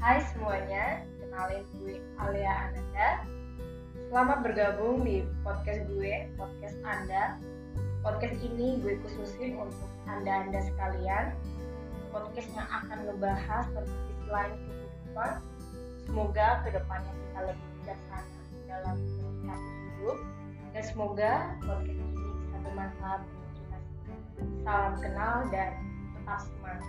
Hai semuanya, kenalin gue Alia Ananda. Selamat bergabung di podcast gue, podcast Anda. Podcast ini gue khususin untuk Anda-Anda sekalian. Podcast yang akan ngebahas tentang sisi lain kehidupan. Semoga ke depannya kita lebih bijaksana dalam menikmati hidup. Dan semoga podcast ini bisa bermanfaat untuk kita. Salam kenal dan tetap semangat.